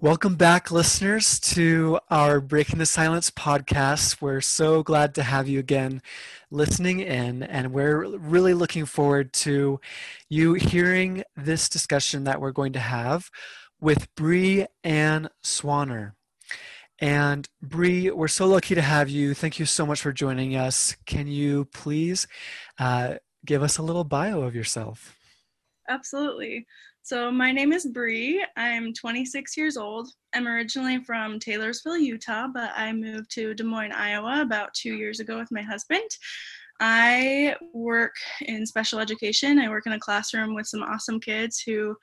Welcome back, listeners, to our Breaking the Silence podcast. We're so glad to have you again listening in, and we're really looking forward to you hearing this discussion that we're going to have with Bree Ann Swanner. And Bree, we're so lucky to have you. Thank you so much for joining us. Can you please uh, give us a little bio of yourself? Absolutely. So, my name is Bree. I'm 26 years old. I'm originally from Taylorsville, Utah, but I moved to Des Moines, Iowa about two years ago with my husband. I work in special education. I work in a classroom with some awesome kids who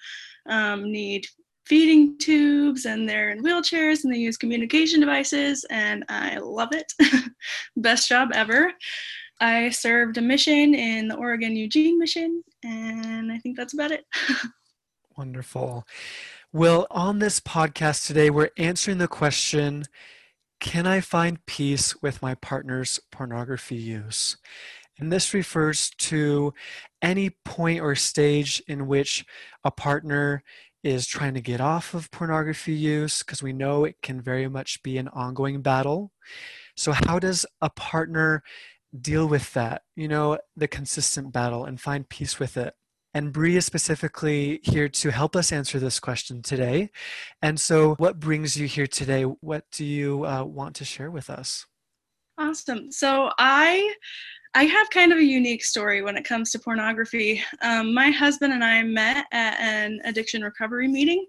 um, need feeding tubes and they're in wheelchairs and they use communication devices, and I love it. Best job ever. I served a mission in the Oregon Eugene mission, and I think that's about it. Wonderful. Well, on this podcast today, we're answering the question Can I find peace with my partner's pornography use? And this refers to any point or stage in which a partner is trying to get off of pornography use, because we know it can very much be an ongoing battle. So, how does a partner deal with that, you know, the consistent battle and find peace with it? And Bree is specifically here to help us answer this question today. And so, what brings you here today? What do you uh, want to share with us? Awesome. So, I I have kind of a unique story when it comes to pornography. Um, my husband and I met at an addiction recovery meeting.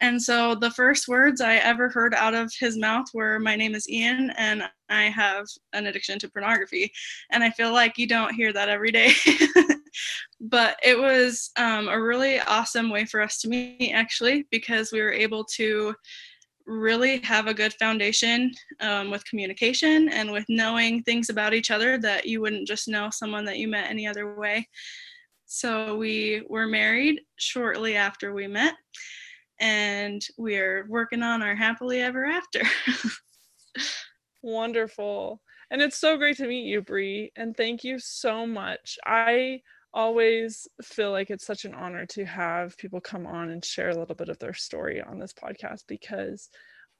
And so the first words I ever heard out of his mouth were, My name is Ian, and I have an addiction to pornography. And I feel like you don't hear that every day. but it was um, a really awesome way for us to meet actually because we were able to really have a good foundation um, with communication and with knowing things about each other that you wouldn't just know someone that you met any other way. So we were married shortly after we met and we're working on our happily ever after. Wonderful. And it's so great to meet you Bree and thank you so much. I always feel like it's such an honor to have people come on and share a little bit of their story on this podcast because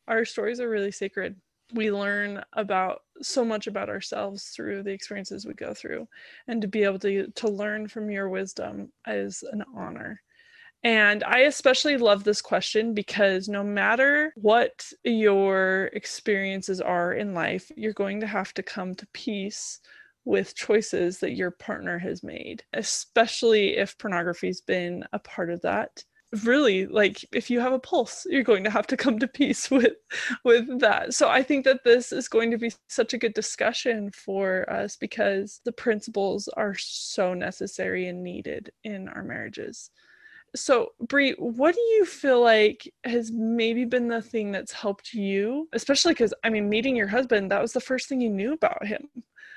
our stories are really sacred. We learn about so much about ourselves through the experiences we go through. And to be able to, to learn from your wisdom is an honor. And I especially love this question because no matter what your experiences are in life, you're going to have to come to peace with choices that your partner has made, especially if pornography's been a part of that. Really, like if you have a pulse, you're going to have to come to peace with with that. So I think that this is going to be such a good discussion for us because the principles are so necessary and needed in our marriages. So, Bree, what do you feel like has maybe been the thing that's helped you, especially because I mean, meeting your husband, that was the first thing you knew about him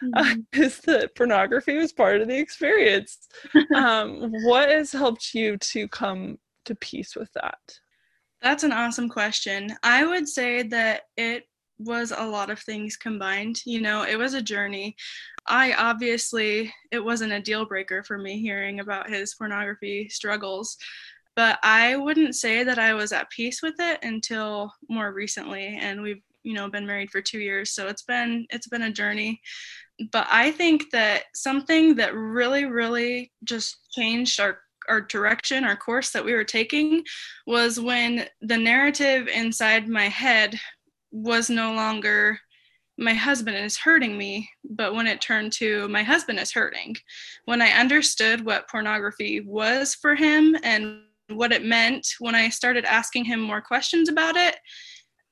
mm-hmm. uh, is that pornography was part of the experience. um, what has helped you to come to peace with that? That's an awesome question. I would say that it was a lot of things combined. You know, it was a journey. I obviously, it wasn't a deal breaker for me hearing about his pornography struggles, but I wouldn't say that I was at peace with it until more recently. And we've, you know, been married for two years. So it's been, it's been a journey but I think that something that really, really just changed our our direction, our course that we were taking, was when the narrative inside my head was no longer my husband is hurting me, but when it turned to my husband is hurting. When I understood what pornography was for him and what it meant, when I started asking him more questions about it,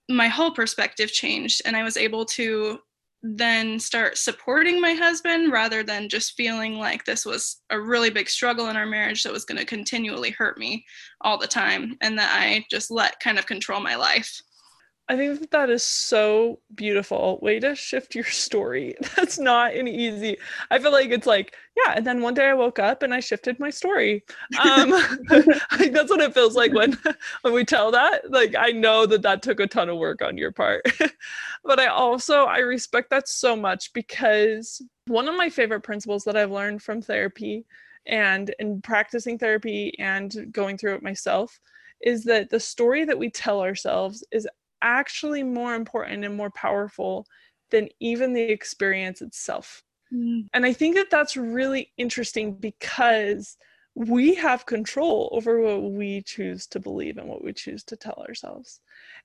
my whole perspective changed and I was able to then start supporting my husband rather than just feeling like this was a really big struggle in our marriage that was going to continually hurt me all the time and that I just let kind of control my life. I think that that is so beautiful. Way to shift your story. That's not an easy. I feel like it's like, yeah. And then one day I woke up and I shifted my story. Um, like that's what it feels like when when we tell that. Like I know that that took a ton of work on your part, but I also I respect that so much because one of my favorite principles that I've learned from therapy and in practicing therapy and going through it myself is that the story that we tell ourselves is actually more important and more powerful than even the experience itself. Mm. And I think that that's really interesting because we have control over what we choose to believe and what we choose to tell ourselves.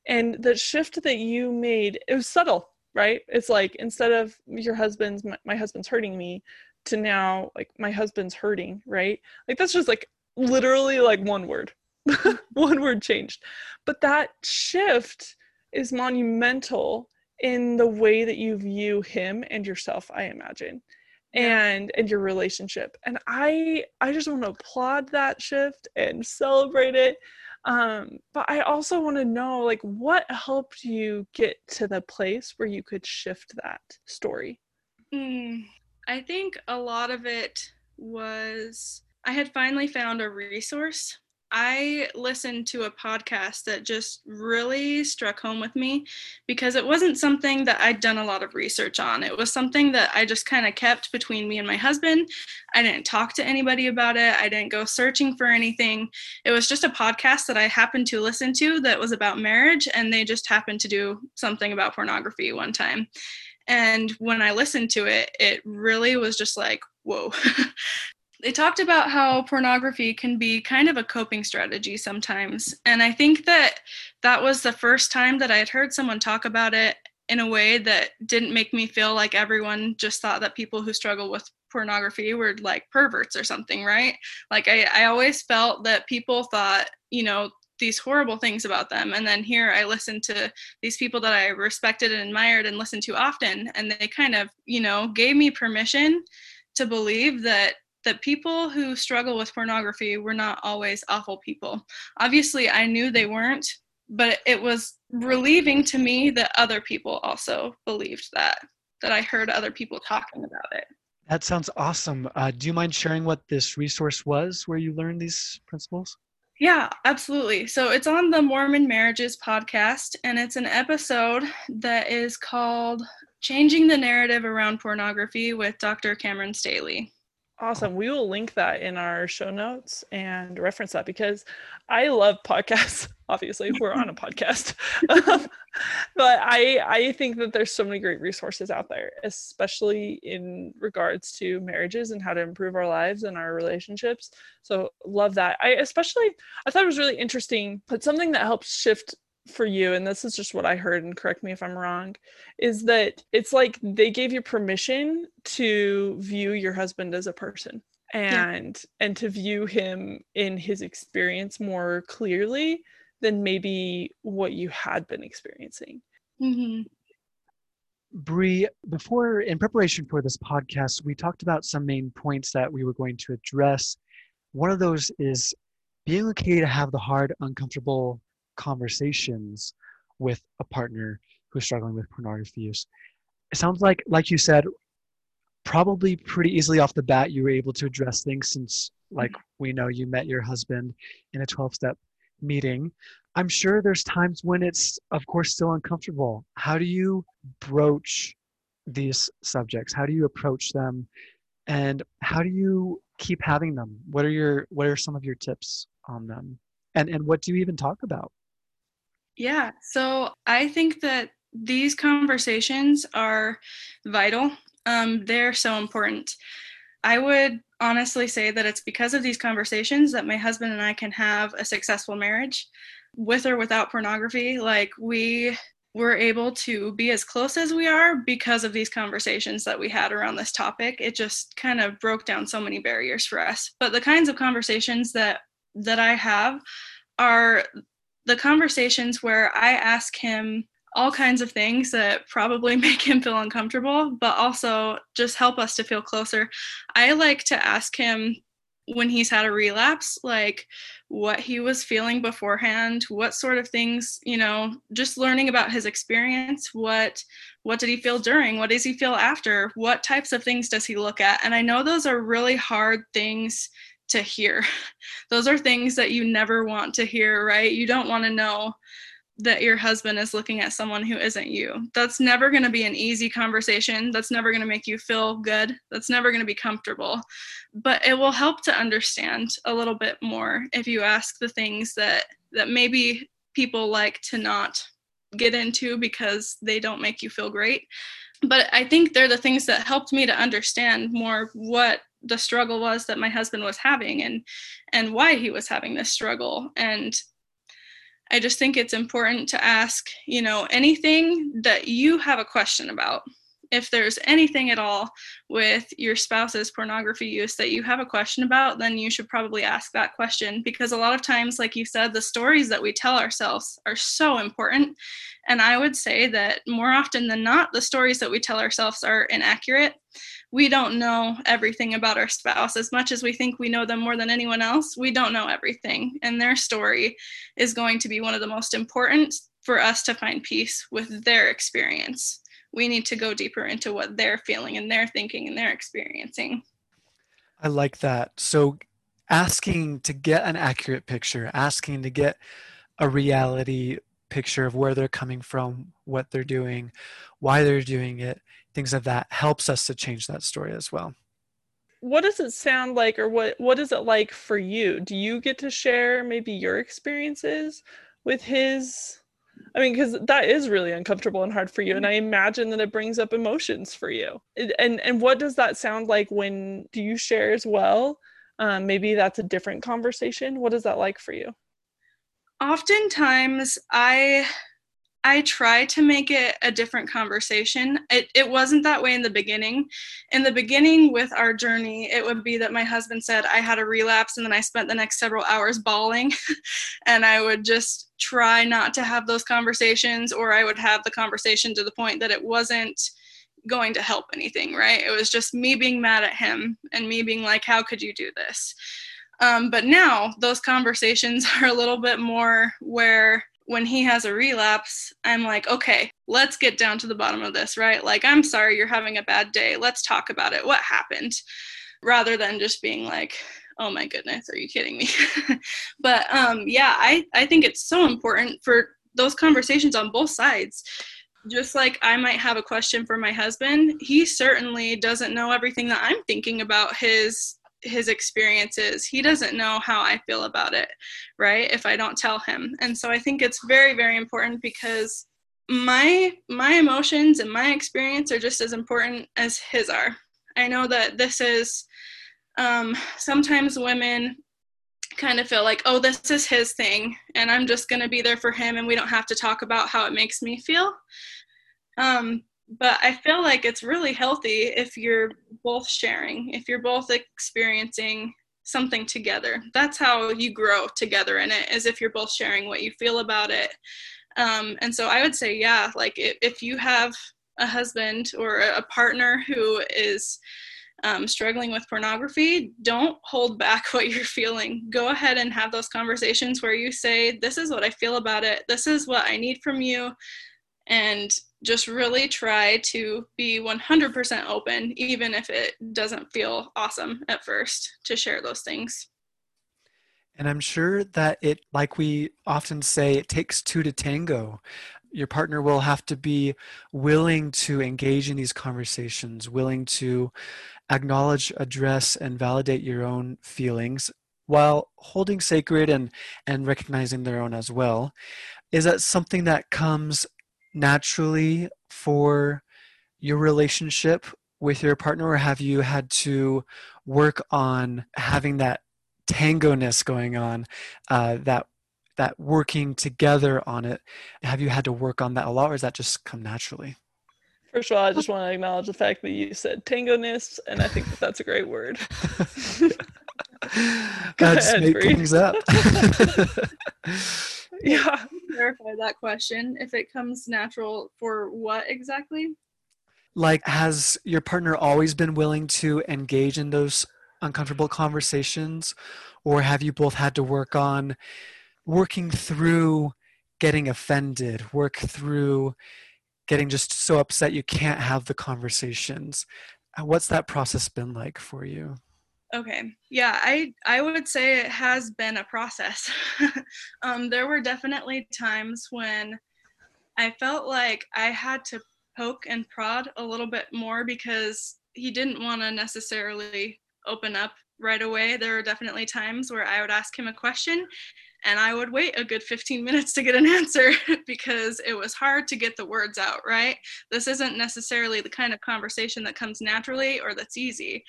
And the shift that you made, it was subtle, right? It's like instead of your husband's, my, my husband's hurting me, to now like my husband's hurting, right? Like that's just like literally like one word, one word changed. But that shift is monumental in the way that you view him and yourself i imagine and and your relationship. And i i just want to applaud that shift and celebrate it. Um but i also want to know like what helped you get to the place where you could shift that story? Mm, i think a lot of it was i had finally found a resource I listened to a podcast that just really struck home with me because it wasn't something that I'd done a lot of research on. It was something that I just kind of kept between me and my husband. I didn't talk to anybody about it, I didn't go searching for anything. It was just a podcast that I happened to listen to that was about marriage, and they just happened to do something about pornography one time. And when I listened to it, it really was just like, whoa, they talked about how pornography can be kind of a coping strategy sometimes. And I think that that was the first time that I had heard someone talk about it in a way that didn't make me feel like everyone just thought that people who struggle with pornography were like perverts or something, right? Like I, I always felt that people thought, you know, these horrible things about them. And then here I listened to these people that I respected and admired and listened to often. And they kind of, you know, gave me permission to believe that that people who struggle with pornography were not always awful people. Obviously, I knew they weren't, but it was relieving to me that other people also believed that, that I heard other people talking about it. That sounds awesome. Uh, do you mind sharing what this resource was where you learned these principles? Yeah, absolutely. So it's on the Mormon Marriages podcast, and it's an episode that is called Changing the Narrative Around Pornography with Dr. Cameron Staley. Awesome. We will link that in our show notes and reference that because I love podcasts. Obviously, we're on a podcast. Um, but I I think that there's so many great resources out there, especially in regards to marriages and how to improve our lives and our relationships. So love that. I especially I thought it was really interesting, but something that helps shift for you and this is just what i heard and correct me if i'm wrong is that it's like they gave you permission to view your husband as a person and yeah. and to view him in his experience more clearly than maybe what you had been experiencing mm-hmm. Bree, before in preparation for this podcast, we talked about some main points that we were going to address. One of those is being okay to have the hard, uncomfortable conversations with a partner who's struggling with pornography use. It sounds like, like you said, probably pretty easily off the bat, you were able to address things since, like mm-hmm. we know, you met your husband in a 12 step meeting. I'm sure there's times when it's, of course, still uncomfortable. How do you broach these subjects? How do you approach them? And how do you keep having them? What are your what are some of your tips on them? And and what do you even talk about? Yeah, so I think that these conversations are vital. Um, they're so important. I would honestly say that it's because of these conversations that my husband and I can have a successful marriage with or without pornography. Like, we were able to be as close as we are because of these conversations that we had around this topic. It just kind of broke down so many barriers for us. But the kinds of conversations that that I have are the conversations where I ask him all kinds of things that probably make him feel uncomfortable, but also just help us to feel closer. I like to ask him when he's had a relapse, like, what he was feeling beforehand, what sort of things, you know, just learning about his experience, what what did he feel during, what does he feel after, what types of things does he look at? And I know those are really hard things to hear. Those are things that you never want to hear, right? You don't want to know that your husband is looking at someone who isn't you. That's never going to be an easy conversation. That's never going to make you feel good. That's never going to be comfortable. But it will help to understand a little bit more if you ask the things that that maybe people like to not get into because they don't make you feel great. But I think they're the things that helped me to understand more what the struggle was that my husband was having and and why he was having this struggle and I just think it's important to ask, you know, anything that you have a question about. If there's anything at all with your spouse's pornography use that you have a question about, then you should probably ask that question. Because a lot of times, like you said, the stories that we tell ourselves are so important. And I would say that more often than not, the stories that we tell ourselves are inaccurate. We don't know everything about our spouse. As much as we think we know them more than anyone else we don't know everything. And their story is going to be one of the most important for us to find peace with their experience we need to go deeper into what they're feeling and they're thinking and they're experiencing. I like that. So asking to get an accurate picture asking to get a reality picture of where they're coming from what they're doing why they're doing it things of that helps us to change that story as well. What does it sound like or what what is it like for you? Do you get to share maybe your experiences with his i mean because that is really uncomfortable and hard for you and i imagine that it brings up emotions for you. And and what does that sound like when do you share as well? Um, maybe that's a different conversation. What is that like for you? Oftentimes i I try to make it a different conversation. It, it wasn't that way in the beginning. In the beginning, with our journey, it would be that my husband said I had a relapse, and then I spent the next several hours bawling. and I would just try not to have those conversations, or I would have the conversation to the point that it wasn't going to help anything, right? It was just me being mad at him and me being like, How could you do this? Um, but now those conversations are a little bit more where when he has a relapse, I'm like, okay, let's get down to the bottom of this, right? Like, I'm sorry you're having a bad day. Let's talk about it. What happened? Rather than just being like, oh my goodness, are you kidding me? but um, yeah, I, I think it's so important for those conversations on both sides. Just like I might have a question for my husband, he certainly doesn't know everything that I'm thinking about his his experiences he doesn't know how i feel about it right if i don't tell him. And so i think it's very very important because my my emotions and my experience are just as important as his are. I know that this is um, sometimes women kind of feel like oh this is his thing and i'm just going to be there for him and we don't have to talk about how it makes me feel. Um, but I feel like it's really healthy if you're both sharing, if you're both experiencing something together. That's how you grow together in it, is if you're both sharing what you feel about it. Um, and so I would say, yeah, like if, if you have a husband or a partner who is um, struggling with pornography, don't hold back what you're feeling. Go ahead and have those conversations where you say, This is what I feel about it. This is what I need from you. And just really try to be 100% open, even if it doesn't feel awesome at first, to share those things. And I'm sure that it, like we often say, it takes two to tango. Your partner will have to be willing to engage in these conversations, willing to acknowledge, address, and validate your own feelings while holding sacred and, and recognizing their own as well. Is that something that comes naturally for your relationship with your partner or have you had to work on having that tango-ness going on uh, that that working together on it? Have you had to work on that a lot or does that just come naturally? First of all i just want to acknowledge the fact that you said tango-ness and i think that that's a great word. God, just make things up yeah clarify that question if it comes natural for what exactly like has your partner always been willing to engage in those uncomfortable conversations, or have you both had to work on working through getting offended, work through getting just so upset you can't have the conversations? What's that process been like for you? Okay. Yeah, I I would say it has been a process. um, there were definitely times when I felt like I had to poke and prod a little bit more because he didn't want to necessarily open up right away. There were definitely times where I would ask him a question and I would wait a good 15 minutes to get an answer because it was hard to get the words out, right? This isn't necessarily the kind of conversation that comes naturally or that's easy.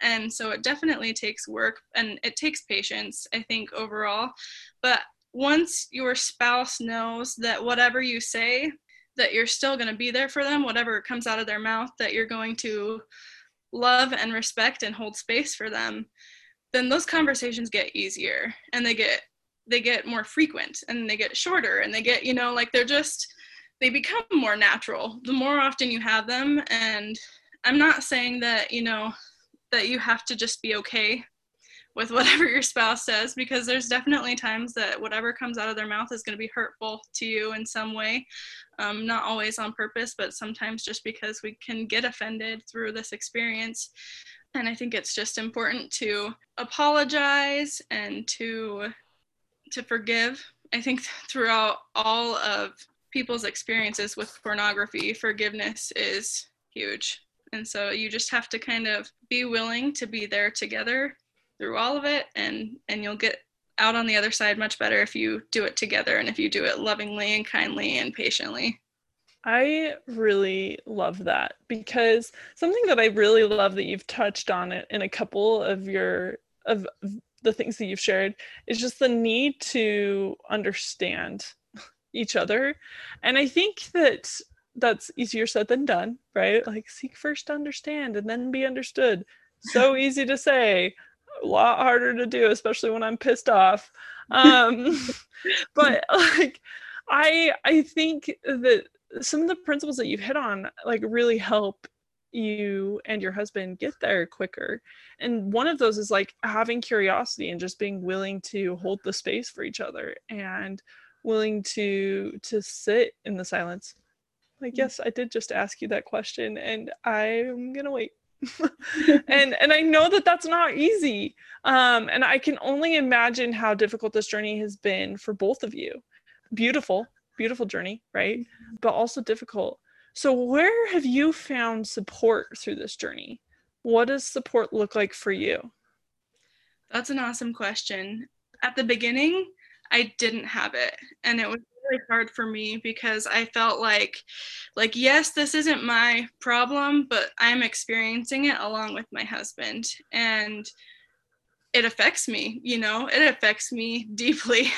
And so it definitely takes work and it takes patience, I think, overall. But once your spouse knows that whatever you say, that you're still going to be there for them, whatever comes out of their mouth, that you're going to love and respect and hold space for them, then those conversations get easier and they get they get more frequent and they get shorter and they get, you know, like they're just they become more natural the more often you have them. And I'm not saying that, you know, that you have to just be okay with whatever your spouse says because there's definitely times that whatever comes out of their mouth is going to be hurtful to you in some way. Um, not always on purpose but sometimes just because we can get offended through this experience. And i think it's just important to apologize and to to forgive. I think throughout all of people's experiences with pornography forgiveness is huge. And so you just have to kind of be willing to be there together through all of it and and you'll get out on the other side much better if you do it together and if you do it lovingly and kindly and patiently. I really love that because something that I really love that you've touched on it in a couple of your of the things that you've shared is just the need to understand each other. And I think that that's easier said than done, right? Like seek first to understand and then be understood. So easy to say, lot harder to do, especially when I'm pissed off. Um, but like, I I think that some of the principles that you've hit on like really help you and your husband get there quicker. And one of those is like having curiosity and just being willing to hold the space for each other and willing to to sit in the silence. Like, mm. yes, I did just ask you that question and I'm going to wait. and and I know that that's not easy. Um, and I can only imagine how difficult this journey has been for both of you. Beautiful, beautiful journey, right? But also difficult. So where have you found support through this journey? What does support look like for you? That's an awesome question. At the beginning, I didn't have it, and it was really hard for me because I felt like like yes this isn't my problem but I'm experiencing it along with my husband. And it affects me you know it affects me deeply.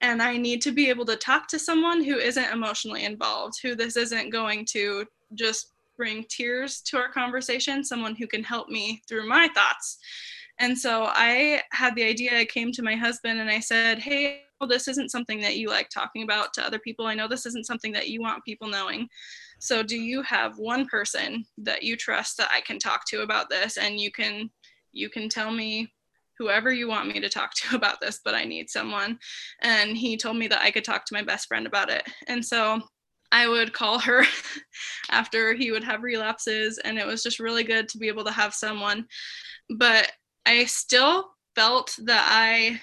And I need to be able to talk to someone who isn't emotionally involved who this isn't going to just bring tears to our conversation someone who can help me through my thoughts and so I had the idea I came to my husband and I said hey well, this isn't something that you like talking about to other people. I know this isn't something that you want people knowing. So, do you have one person that you trust that I can talk to about this and you can you can tell me whoever you want me to talk to about this, but I need someone. And he told me that I could talk to my best friend about it. And so I would call her after he would have relapses, and it was just really good to be able to have someone. But I still felt that I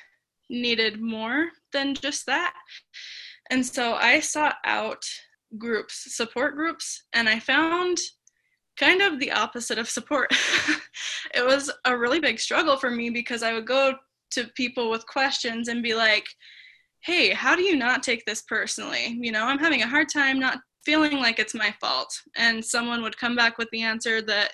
needed more than just that. And so I sought out groups, support groups, and I found kind of the opposite of support. it was a really big struggle for me because I would go to people with questions and be like, hey, how do you not take this personally? You know, I'm having a hard time not feeling like it's my fault. And someone would come back with the answer that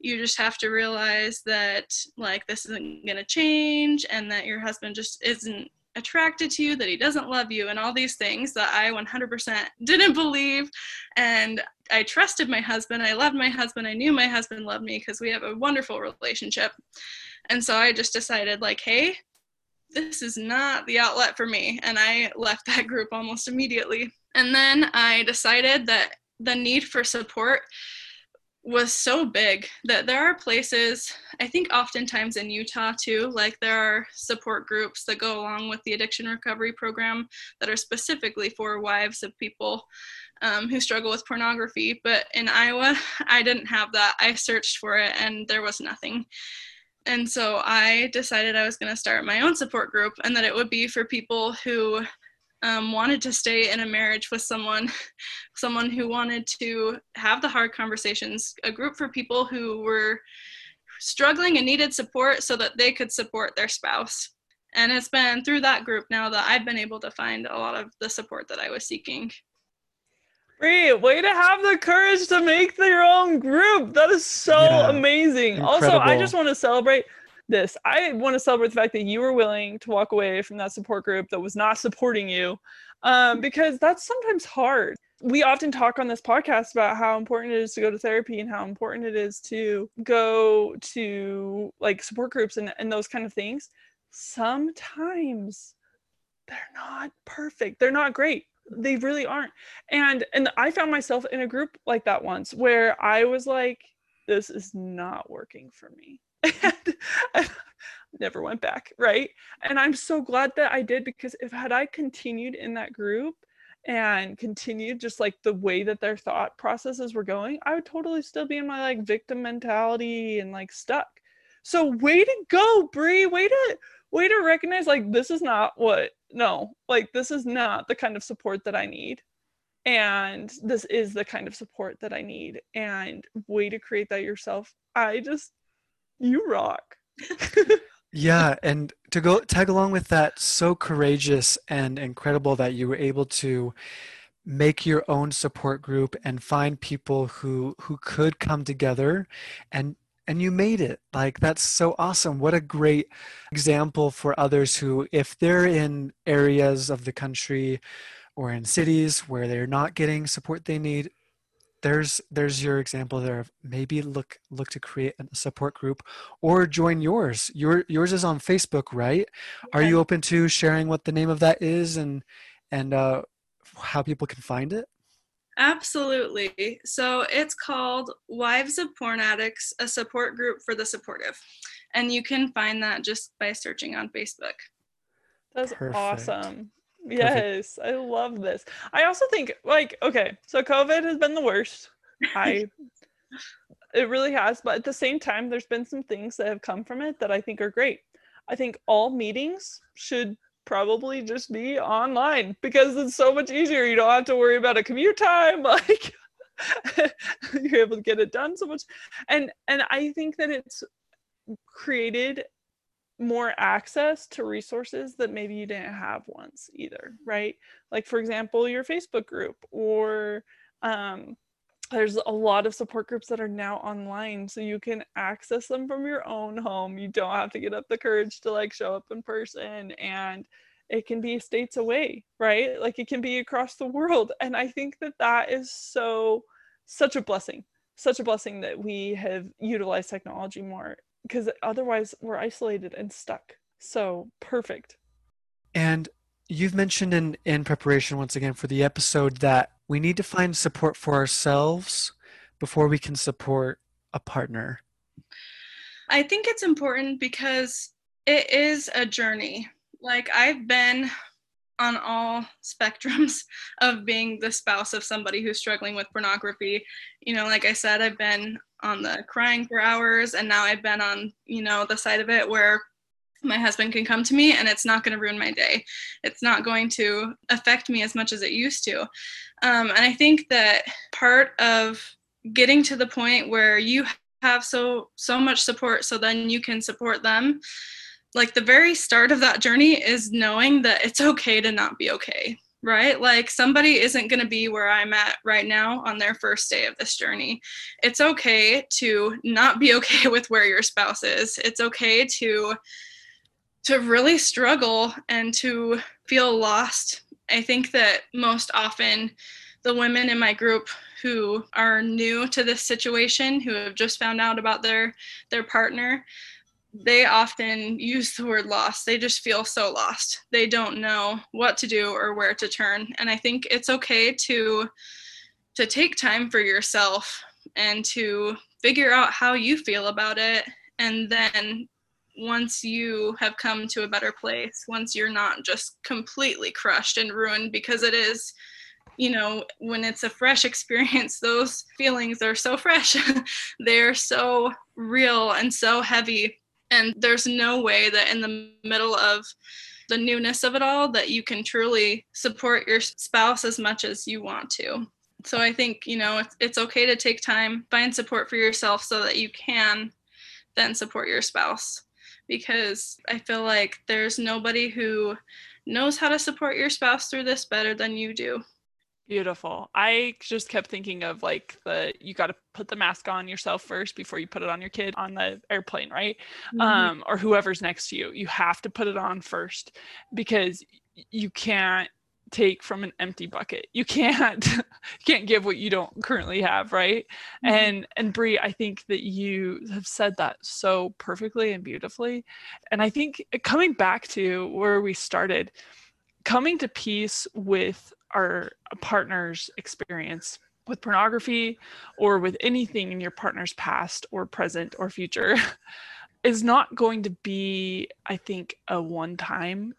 you just have to realize that like this isn't going to change and that your husband just isn't attracted to you, that he doesn't love you, and all these things that I 100% didn't believe. And I trusted my husband. I loved my husband. I knew my husband loved me because we have a wonderful relationship. And so I just decided, like, hey, this is not the outlet for me. And I left that group almost immediately. And then I decided that the need for support was so big that there are places, I think oftentimes in Utah too, like there are support groups that go along with the addiction recovery program that are specifically for wives of people um, who struggle with pornography. But in Iowa, I didn't have that. I searched for it and there was nothing. And so I decided I was going to start my own support group and that it would be for people who um, wanted to stay in a marriage with someone, someone who wanted to have the hard conversations, a group for people who were struggling and needed support so that they could support their spouse. And it's been through that group now that I've been able to find a lot of the support that I was seeking. Great. Way to have the courage to make your own group. That is so yeah. amazing. Incredible. Also, I just want to celebrate this. I want to celebrate the fact that you were willing to walk away from that support group that was not supporting you um, because that's sometimes hard. We often talk on this podcast about how important it is to go to therapy and how important it is to go to like support groups and, and those kind of things. Sometimes they're not perfect, they're not great they really aren't and and i found myself in a group like that once where i was like this is not working for me and I never went back right? And i'm so glad that i did because if had i continued in that group and continued just like the way that their thought processes were going i would totally still be in my like victim mentality and like stuck. So way to go Bree way to way to recognize like this is not what no like this is not the kind of support that i need. And this is the kind of support that i need. And way to create that yourself. I just you rock. Yeah and to go tag along with that so courageous and incredible that you were able to make your own support group and find people who who could come together and and you made it. Like that's so awesome. What a great example for others who if they're in areas of the country or in cities where they're not getting support they need there's there's your example there of maybe look look to create a support group or join yours your yours is on facebook right are you open to sharing what the name of that is and and uh, how people can find it Absolutely. So it's called Wives of Porn Addicts, a support group for the supportive. And you can find that just by searching on Facebook. That's Perfect. awesome. Yes, Perfect. I love this. I also think like okay, so COVID has been the worst. I it really has, but at the same time there's been some things that have come from it that I think are great. I think all meetings should probably just be online because it's so much easier. You don't have to worry about a commute time. Like you're able to get it done so much. And and I think that it's created more access to resources that maybe you didn't have once either, right? Like for example, your Facebook group or um there's a lot of support groups that are now online so you can access them from your own home you don't have to get up the courage to like show up in person and it can be states away right like it can be across the world and i think that that is so such a blessing such a blessing that we have utilized technology more because otherwise we're isolated and stuck so perfect and you've mentioned in in preparation once again for the episode that we need to find support for ourselves before we can support a partner? I think it's important because it is a journey. Like I've been on all spectrums of being the spouse of somebody who's struggling with pornography. You know, like I said, I've been on the crying for hours, and now I've been on, you know, the side of it where my husband can come to me and it's not going to ruin my day. It's not going to affect me as much as it used to. Um, and I think that part of getting to the point where you have so so much support so then you can support them like the very start of that journey is knowing that it's okay to not be okay right? Like somebody isn't going to be where i'm at right now on their first day of this journey. It's okay to not be okay with where your spouse is. It's okay to to really struggle and to feel lost. I think that most often the women in my group who are new to this situation, who have just found out about their their partner, they often use the word lost. They just feel so lost. They don't know what to do or where to turn. And I think it's okay to to take time for yourself and to figure out how you feel about it and then once you have come to a better place once you're not just completely crushed and ruined because it is you know when it's a fresh experience those feelings are so fresh they're so real and so heavy and there's no way that in the middle of the newness of it all that you can truly support your spouse as much as you want to. So i think you know it's, it's okay to take time find support for yourself so that you can then support your spouse. Because i feel like there's nobody who knows how to support your spouse through this better than you do Beautiful. I just kept thinking of like the you got to put the mask on yourself first before you put it on your kid on the airplane, right? Mm-hmm. Um, or whoever's next to you. You have to put it on first because you can't take from an empty bucket. You can't you can't give what you don't currently have, right? Mm-hmm. And and Bree, I think that you have said that so perfectly and beautifully. And I think coming back to where we started, coming to peace with our partner's experience with pornography or with anything in your partner's past or present or future is not going to be i think a one time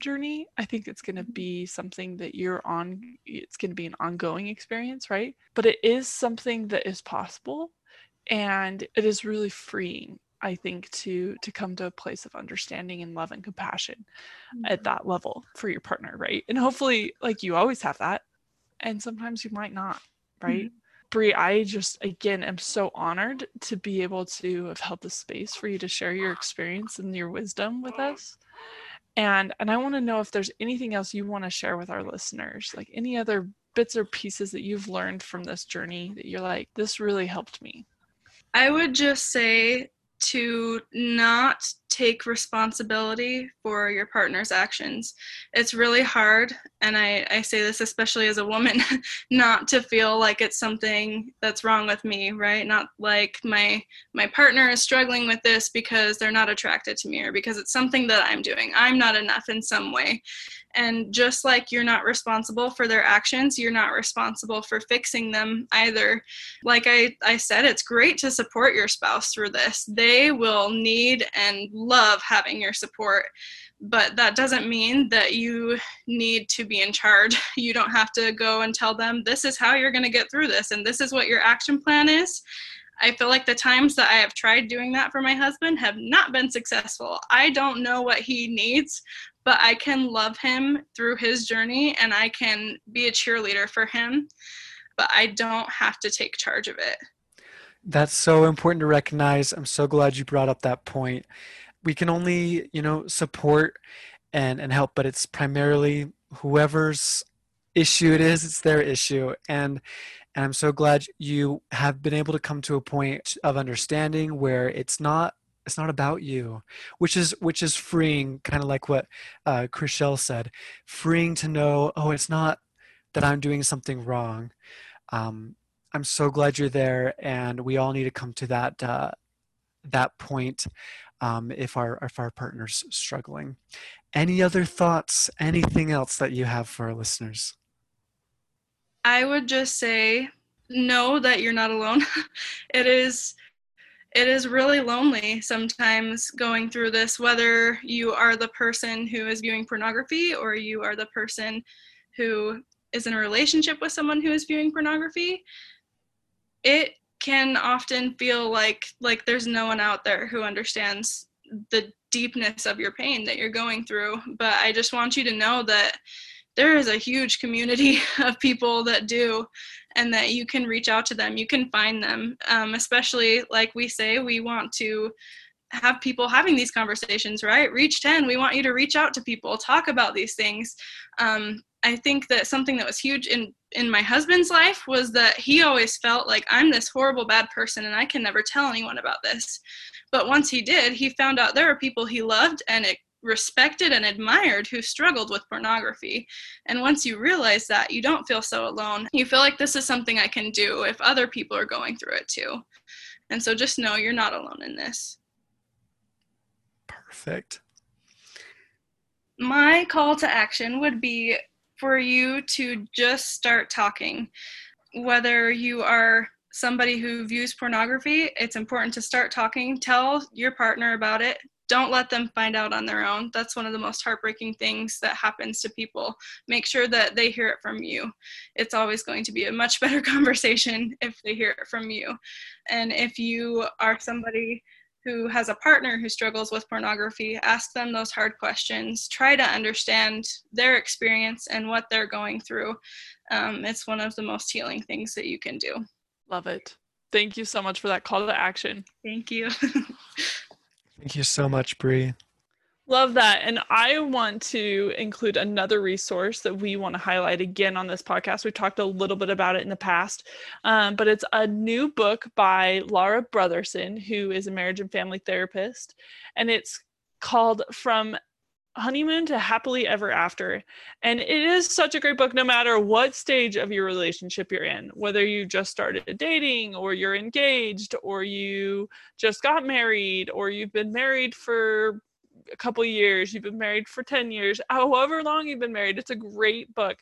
journey. I think it's going to mm-hmm. be something that you're on it's going to be an ongoing experience right? But it is something that is possible and it is really freeing i think to to come to a place of understanding and love and compassion mm-hmm. at that level for your partner right and hopefully like you always have that and sometimes you might not right mm-hmm. Bree, I just again am so honored to be able to have held the space for you to share your experience and your wisdom with us. And and I want to know if there's anything else you want to share with our listeners, like any other bits or pieces that you've learned from this journey that you're like, this really helped me. I would just say to not take responsibility for your partner's actions. It's really hard, and I, I say this especially as a woman, not to feel like it's something that's wrong with me, right? Not like my my partner is struggling with this because they're not attracted to me or because it's something that I'm doing. I'm not enough in some way. And just like you're not responsible for their actions, you're not responsible for fixing them either. Like I, I said, it's great to support your spouse through this. They will need and love having your support but that doesn't mean that you need to be in charge. You don't have to go and tell them, this is how you're going to get through this, and this is what your action plan is. I feel like the times that I have tried doing that for my husband have not been successful. I don't know what he needs, but I can love him through his journey and I can be a cheerleader for him, but I don't have to take charge of it. That's so important to recognize. I'm so glad you brought up that point. We can only, you know, support and and help, but it's primarily whoever's issue it is, it's their issue. And and I'm so glad you have been able to come to a point of understanding where it's not it's not about you which is which is freeing kind of like what uh Chriselle said freeing to know oh it's not that i'm doing something wrong um i'm so glad you're there and we all need to come to that uh that point um if our if our partner's struggling. Any other thoughts? Anything else that you have for our listeners? I would just say know that you're not alone. It is it is really lonely sometimes going through this, whether you are the person who is viewing pornography or you are the person who is in a relationship with someone who is viewing pornography. It can often feel like like there's no one out there who understands the deepness of your pain that you're going through. But i just want you to know that there is a huge community of people that do and that you can reach out to them. You can find them. Um, especially like we say we want to have people having these conversations right reach 10 we want you to reach out to people talk about these things um, i think that something that was huge in in my husband's life was that he always felt like i'm this horrible bad person and i can never tell anyone about this but once he did he found out there are people he loved and respected and admired who struggled with pornography. And once you realize that, you don't feel so alone. You feel like this is something I can do if other people are going through it too. And so just know you're not alone in this. Perfect. My call to action would be for you to just start talking. Whether you are somebody who views pornography, it's important to start talking. Tell your partner about it. Don't let them find out on their own. That's one of the most heartbreaking things that happens to people. Make sure that they hear it from you. It's always going to be a much better conversation if they hear it from you. And if you are somebody who has a partner who struggles with pornography, ask them those hard questions. Try to understand their experience and what they're going through. Um, it's one of the most healing things that you can do. Love it. Thank you so much for that call to action. Thank you. Thank you so much, Bree. Love that. And I want to include another resource that we want to highlight again on this podcast. We've talked a little bit about it in the past, um, but it's a new book by Laura Brotherson, who is a marriage and family therapist. And it's called From honeymoon to happily ever after and it is such a great book no matter what stage of your relationship you're in whether you just started dating or you're engaged or you just got married or you've been married for a couple years you've been married for 10 years however long you've been married it's a great book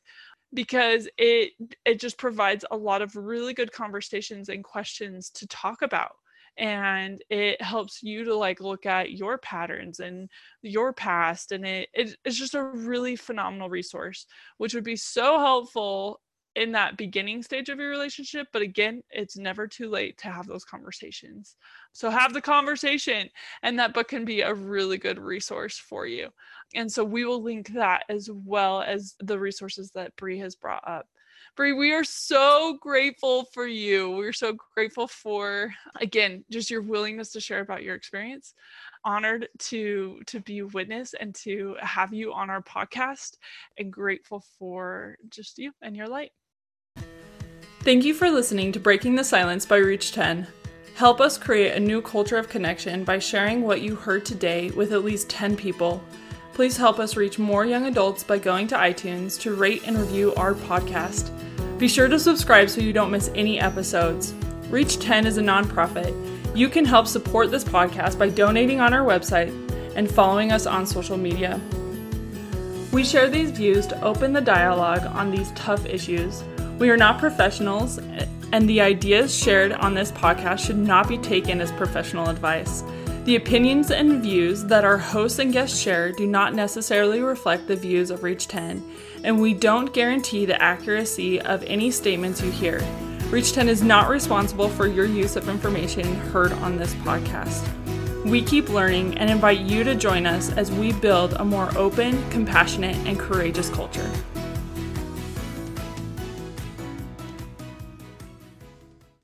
because it it just provides a lot of really good conversations and questions to talk about. And it helps you to like look at your patterns and your past and it, it it's just a really phenomenal resource which would be so helpful in that beginning stage of your relationship but again it's never too late to have those conversations so have the conversation and that book can be a really good resource for you and so we will link that as well as the resources that Bree has brought up Bree, we are so grateful for you. We're so grateful for again just your willingness to share about your experience. Honored to to be a witness and to have you on our podcast and grateful for just you and your light. Thank you for listening to Breaking the Silence by Reach 10. Help us create a new culture of connection by sharing what you heard today with at least 10 people. Please help us reach more young adults by going to iTunes to rate and review our podcast. Be sure to subscribe so you don't miss any episodes. Reach 10 is a nonprofit. You can help support this podcast by donating on our website and following us on social media. We share these views to open the dialogue on these tough issues. We are not professionals, and the ideas shared on this podcast should not be taken as professional advice. The opinions and views that our hosts and guests share do not necessarily reflect the views of Reach 10 and we don't guarantee the accuracy of any statements you hear. Reach 10 is not responsible for your use of information heard on this podcast. We keep learning and invite you to join us as we build a more open, compassionate, and courageous culture.